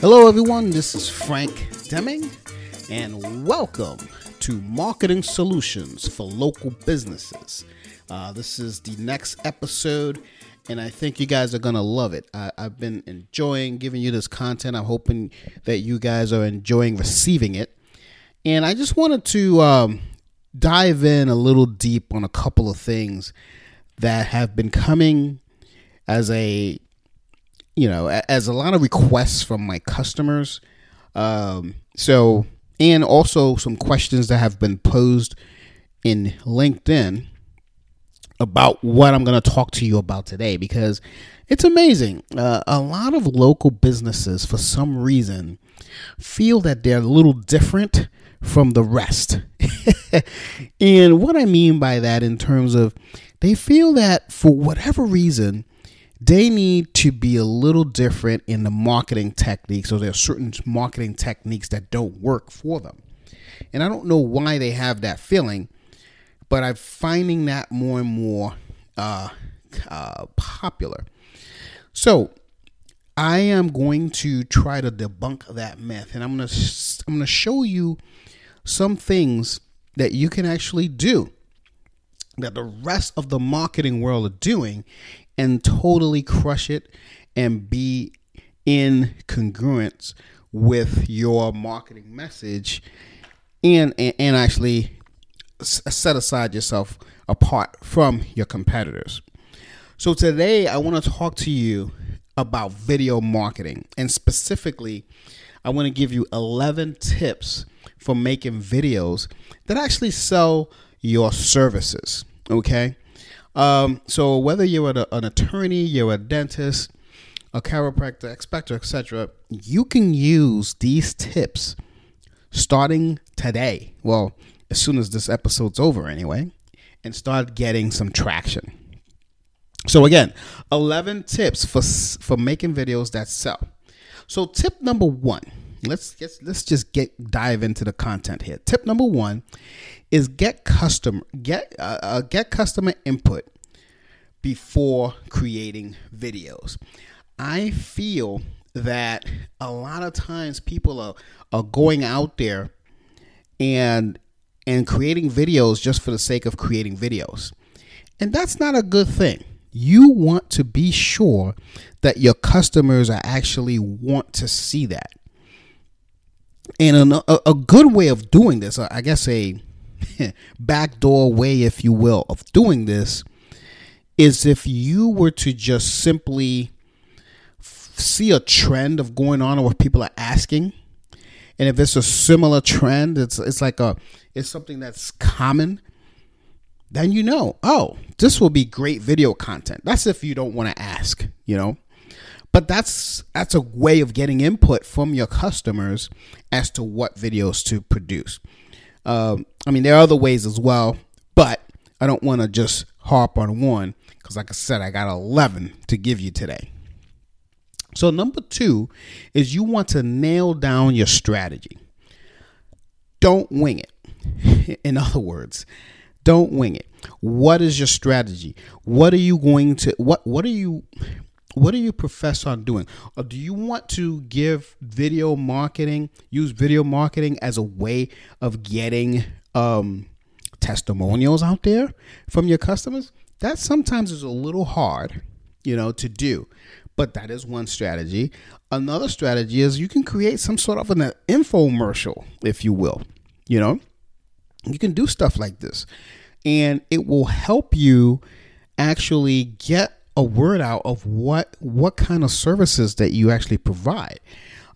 Hello, everyone. This is Frank Demming, and welcome to Marketing Solutions for Local Businesses. Uh, this is the next episode, and I think you guys are going to love it. I, have been enjoying giving you this content. I'm hoping that you guys are enjoying receiving it. And I just wanted to um, dive in a little deep on a couple of things that have been coming as a you know, as a lot of requests from my customers. Um, so, and also some questions that have been posed in LinkedIn about what I'm going to talk to you about today because it's amazing. Uh, a lot of local businesses, for some reason, feel that they're a little different from the rest. and what I mean by that, in terms of they feel that for whatever reason, they need to be a little different in the marketing techniques. So there are certain marketing techniques that don't work for them. And I don't know why they have that feeling, but I'm finding that more and more uh, uh, popular. So I am going to try to debunk that myth, and I'm gonna I'm gonna show you some things that you can actually do that the rest of the marketing world are doing and totally crush it and be in congruence with your marketing message and, and, and actually set aside yourself apart from your competitors. So today I want to talk to you about video marketing and specifically I want to give you 11 tips for making videos that actually sell your services, okay? Um, so whether you're an, an attorney, you're a dentist, a chiropractor, etc., etc., you can use these tips starting today. Well, as soon as this episode's over, anyway, and start getting some traction. So again, 11 tips for for making videos that sell. So tip number 1, let's let's, let's just get dive into the content here. Tip number 1 is get customer get uh, uh, get customer input before creating videos. I feel that a lot of times people are are going out there and and creating videos just for the sake of creating videos. And that's not a good thing. You want to be sure that your customers are actually want to see that. And a, a good way of doing this, I guess a backdoor way, if you will, of doing this is if you were to just simply see a trend of going on or what people are asking and if it's a similar trend it's it's like a it's something that's common then you know oh this will be great video content. That's if you don't want to ask you know but that's that's a way of getting input from your customers as to what videos to produce um, I mean, there are other ways as well, but I don't want to just harp on one because, like I said, I got 11 to give you today. So, number two is you want to nail down your strategy. Don't wing it. In other words, don't wing it. What is your strategy? What are you going to what what are you what do you profess on doing? Or do you want to give video marketing, use video marketing as a way of getting um, testimonials out there from your customers? That sometimes is a little hard, you know, to do. But that is one strategy. Another strategy is you can create some sort of an infomercial, if you will. You know, you can do stuff like this, and it will help you actually get a word out of what what kind of services that you actually provide,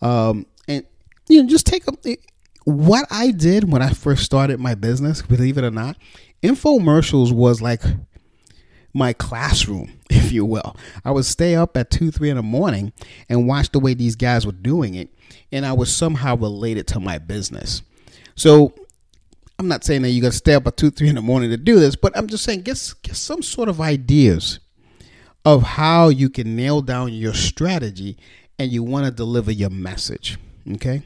um, and you know just take a, what I did when I first started my business. Believe it or not, infomercials was like my classroom, if you will. I would stay up at two, three in the morning and watch the way these guys were doing it, and I was somehow related to my business. So I'm not saying that you got to stay up at two, three in the morning to do this, but I'm just saying get get some sort of ideas of how you can nail down your strategy and you want to deliver your message. Okay.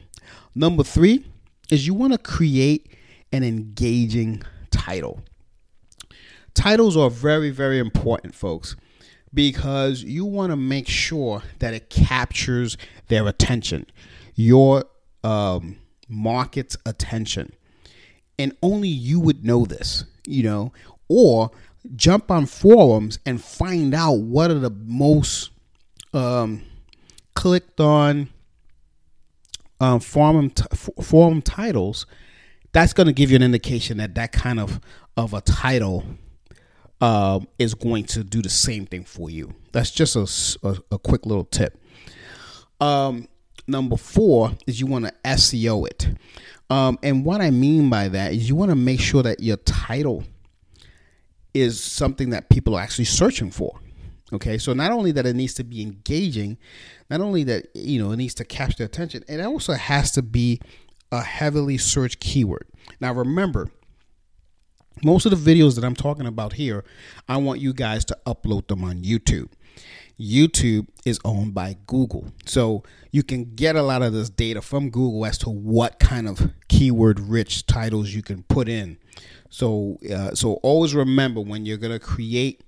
Number three is you want to create an engaging title. Titles are very, very important, folks, because you want to make sure that it captures their attention, your um, market's attention. And only you would know this, you know, or jump on forums and find out what are the most um, clicked on um, forum, t- forum titles. That's going to give you an indication that that kind of of a title um, is going to do the same thing for you. That's just a, a, a quick little tip. Um, number four is you want to SEO it. Um, and what I mean by that is you want to make sure that your title is something that people are actually searching for. Okay, so not only that it needs to be engaging, not only that you know it needs to capture attention, it also has to be a heavily searched keyword. Now remember, most of the videos that I'm talking about here, I want you guys to upload them on YouTube. YouTube is owned by Google. So you can get a lot of this data from Google as to what kind of keyword rich titles you can put in. So uh, so always remember when you're to create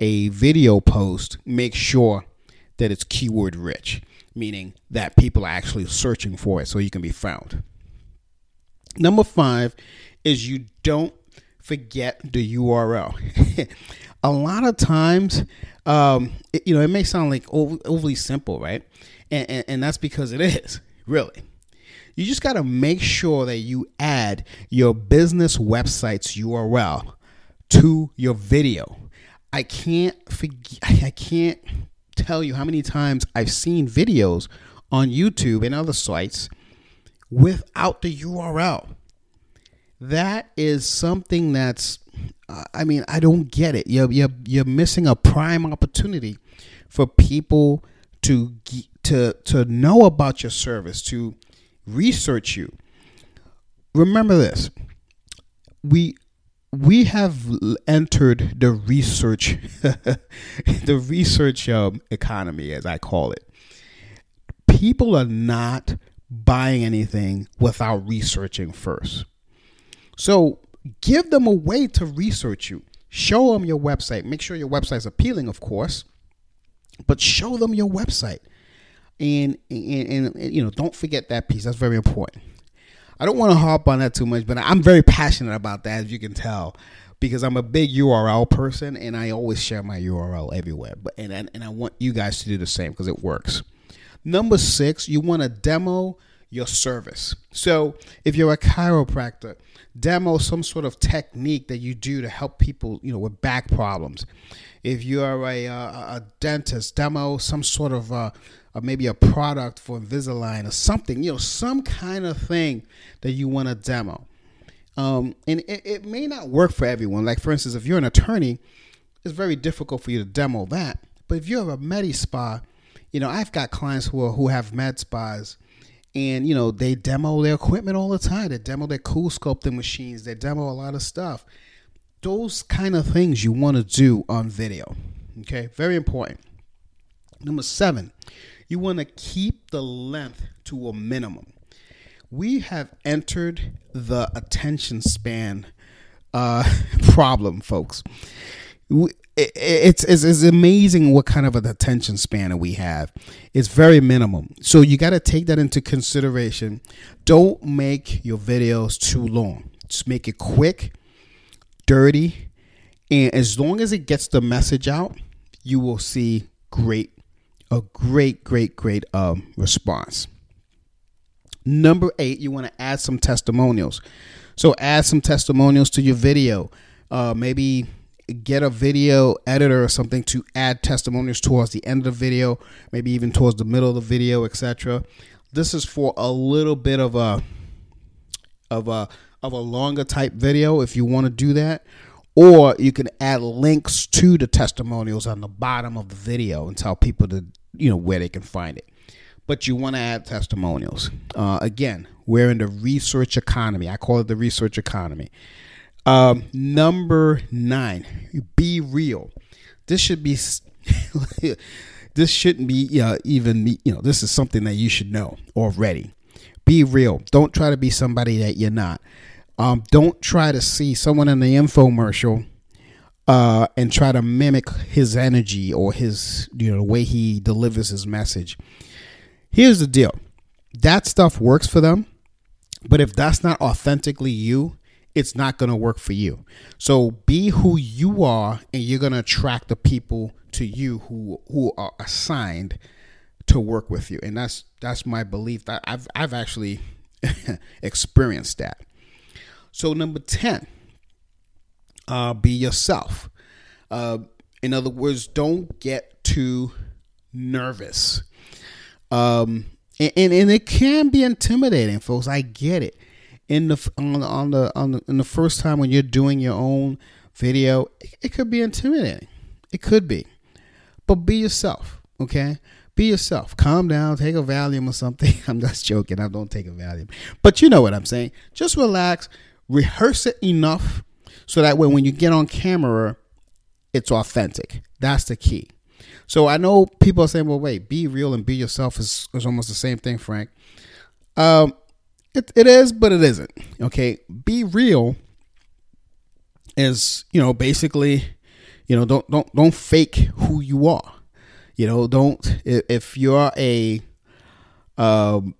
a video post, make sure that it's keyword rich, meaning that people are actually searching for it so you can be found. Number 5 is you don't forget the URL. a lot of times, um, it, you know, it may sound like overly simple, right? And, and, and that's because it is, really. You just got to make sure that you add your business website's URL to your video. I can't forget, I can't tell you how many times I've seen videos on YouTube and other sites without the URL that is something that's I mean, I don't get it. You're, you're, you're missing a prime opportunity for people to to to know about your service, to research you. Remember this: we we have entered the research the research um, economy, as I call it. People are not buying anything without researching first. So give them a way to research you. Show them your website. Make sure your website is appealing, of course, but show them your website. And, and, and, you know, don't forget that piece. That's very important. I don't want to harp on that too much, but I'm very passionate about that, as you can tell, because I'm a big URL person and I always share my URL everywhere. But and and I want you guys to do the same because it works. Number six, you want to demo your service. So if you're a chiropractor, demo some sort of technique that you do to help people, you know, with back problems. If you are a, a, a dentist, demo some sort of uh, uh, maybe a product for Invisalign or something, you know, some kind of thing that you want to demo. Um, and it, it may not work for everyone. Like, for instance, if you're an attorney, it's very difficult for you to demo that. But if you have a med spa, you know, I've got clients who are, who have med spas and you know they demo their equipment all the time they demo their CoolSculpting machines they demo a lot of stuff those kind of things you want to do on video okay very important number seven you want to keep the length to a minimum we have entered the attention span uh, problem folks it's, it's, it's amazing what kind of an attention span we have. It's very minimum. So you got to take that into consideration. Don't make your videos too long. Just make it quick, dirty, and as long as it gets the message out, you will see great, a great, great, great um, response. Number eight, you want to add some testimonials. So add some testimonials to your video. Uh, maybe get a video editor or something to add testimonials towards the end of the video, maybe even towards the middle of the video, etc. This is for a little bit of a of a of a longer type video if you want to do that or you can add links to the testimonials on the bottom of the video and tell people to you know where they can find it. But you want to add testimonials. Uh, again we're in the research economy. I call it the research economy. Um, number nine be real. This should be this shouldn't be uh, even you know this is something that you should know already. Be real. Don't try to be somebody that you're not. Um, don't try to see someone in the infomercial uh, and try to mimic his energy or his, you know, the way he delivers his message. Here's the deal that stuff works for them, but if that's not authentically you, it's not going to work for you. So be who you are, and you're going to attract the people to you who who are assigned to work with you. And that's that's my belief. I've I've actually experienced that. So number 10, uh, be yourself. Uh, in other words, don't get too nervous. Um, and, and, and it can be intimidating, folks. I get it. In the on the on the on the in the first time when you're doing your own video, it, it could be intimidating. It could be, but be yourself. Okay, be yourself. Calm down. Take a Valium or something. I'm just joking. I don't take a Valium, but you know what I'm saying. Just relax rehearse it enough so that way when you get on camera, it's authentic. That's the key. So I know people are saying, well, wait, be real and be yourself is, is almost the same thing, Frank. Um, it, it is, but it isn't. Okay. Be real is, you know, basically, you know, don't, don't, don't fake who you are. You know, don't, if you're a, um,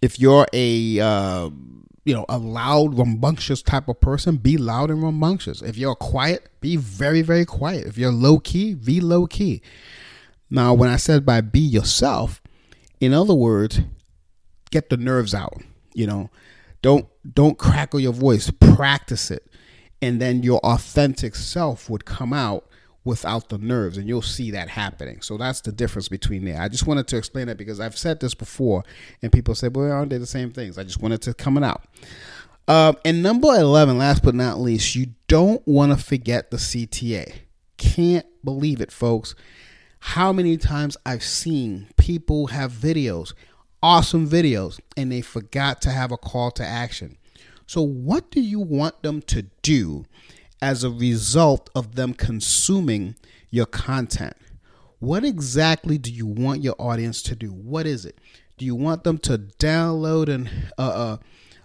if you're a, um, you know, a loud, rambunctious type of person, be loud and rambunctious. If you're quiet, be very, very quiet. If you're low key, be low key. Now, when I said by be yourself, in other words, get the nerves out. You know, don't don't crackle your voice. Practice it, and then your authentic self would come out without the nerves and you'll see that happening. So that's the difference between there. I just wanted to explain that because i've said this before and people say well aren't they the same things? I just wanted to come out. Um, and number 11 last but not least you don't want to forget the cta can't believe it folks. How many times i've seen people have videos awesome videos and they forgot to have a call to action. So what do you want them to do as a result of them consuming your content. What exactly do you want your audience to do? What is it? Do you want them to download an, uh,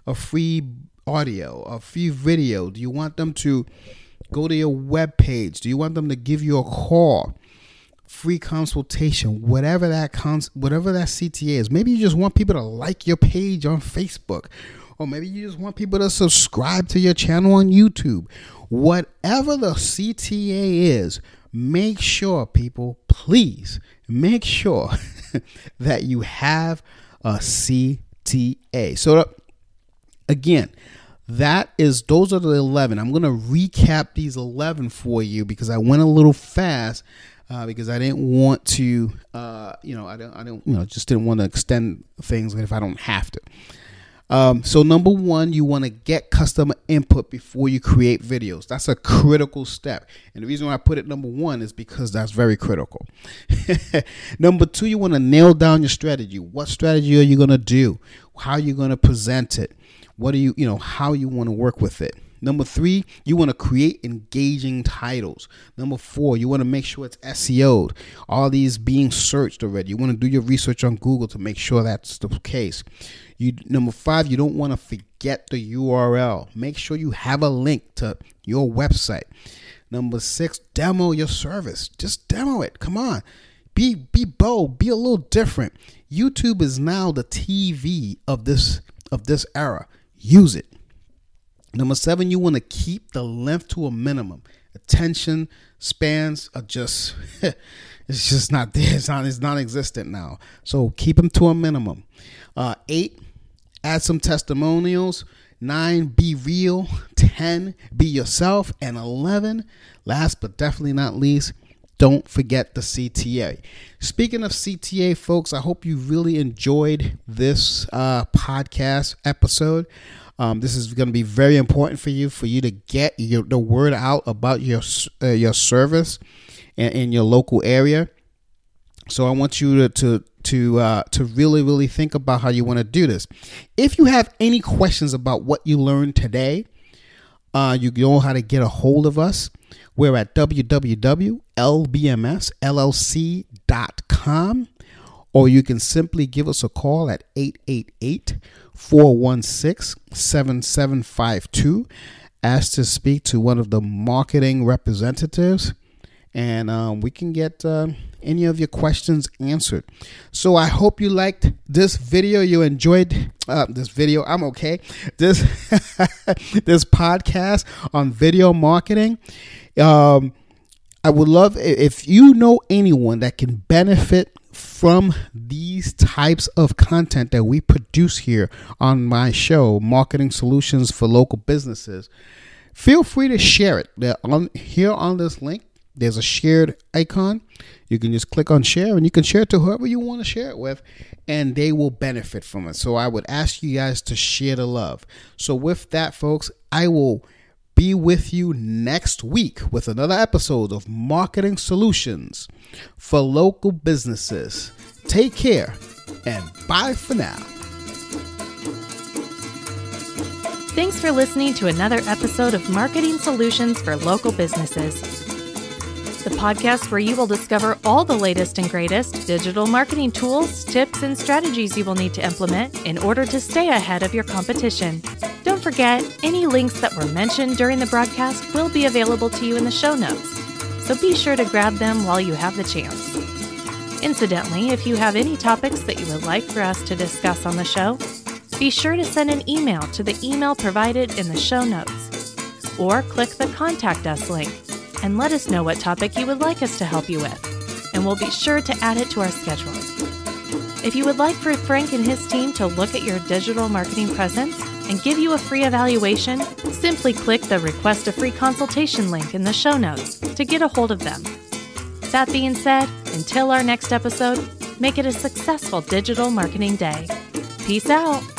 a free audio, a free video? Do you want them to go to your web page? Do you want them to give you a call? Free consultation, whatever that cons- whatever that CTA is. Maybe you just want people to like your page on Facebook, or maybe you just want people to subscribe to your channel on YouTube, Whatever the CTA is, make sure, people, please make sure that you have a CTA. So, again, that is those are the 11 i'm going to recap these 11 for you because i went a little fast uh, because i didn't want to uh, you know i don't i don't you know just didn't want to extend things if i don't have to um, so number one, you want to get customer input before you create videos. That's a critical step. And the reason why I put it number one is because that's very critical. number two, you want to nail down your strategy. What strategy are you going to do? How are you going to present it? What do you, you know, how you want to work with it? Number three, you want to create engaging titles. Number four, you want to make sure it's SEO'd. All these being searched already. You want to do your research on Google to make sure that's the case. You number five, you don't want to forget the URL. Make sure you have a link to your website. Number six, demo your service. Just demo it. Come on. Be be bold. Be a little different. YouTube is now the TV of this of this era. Use it. Number seven, you want to keep the length to a minimum. Attention spans are just it's just not there. It's not it's non-existent now. So keep them to a minimum. Uh, eight, add some testimonials. Nine, be real. Ten, be yourself. And eleven, last but definitely not least, don't forget the CTA. Speaking of CTA, folks, I hope you really enjoyed this uh, podcast episode. Um, this is going to be very important for you for you to get your, the word out about your uh, your service in, in, your local area. So I want you to to to, uh, to really really think about how you want to do this. If you have any questions about what you learned today, uh, you know how to get a hold of us. We're at www.lbmsllc.com or you can simply give us a call at 888 416 7752. Ask to speak to one of the marketing representatives, and um, we can get uh, any of your questions answered. So I hope you liked this video. You enjoyed uh, this video. I'm okay. This this podcast on video marketing. Um, I would love if you know anyone that can benefit from these types of content that we produce here on my show, Marketing Solutions for Local Businesses, feel free to share it. on here on this link, there's a shared icon. You can just click on share and you can share it to whoever you want to share it with, and they will benefit from it. So I would ask you guys to share the love. So with that, folks, I will be with you next week with another episode of Marketing Solutions for Local Businesses. Take care and bye for now. Thanks for listening to another episode of Marketing Solutions for Local Businesses, the podcast where you will discover all the latest and greatest digital marketing tools, tips, and strategies you will need to implement in order to stay ahead of your competition forget, any links that were mentioned during the broadcast will be available to you in the show notes, so be sure to grab them while you have the chance. Incidentally, if you have any topics that you would like for us to discuss on the show, be sure to send an email to the email provided in the show notes, or click the Contact Us link and let us know what topic you would like us to help you with, and we'll be sure to add it to our schedule. If you would like for Frank and his team to look at your digital marketing presence, and give you a free evaluation, simply click the Request a Free Consultation link in the show notes to get a hold of them. That being said, until our next episode, make it a successful digital marketing day. Peace out.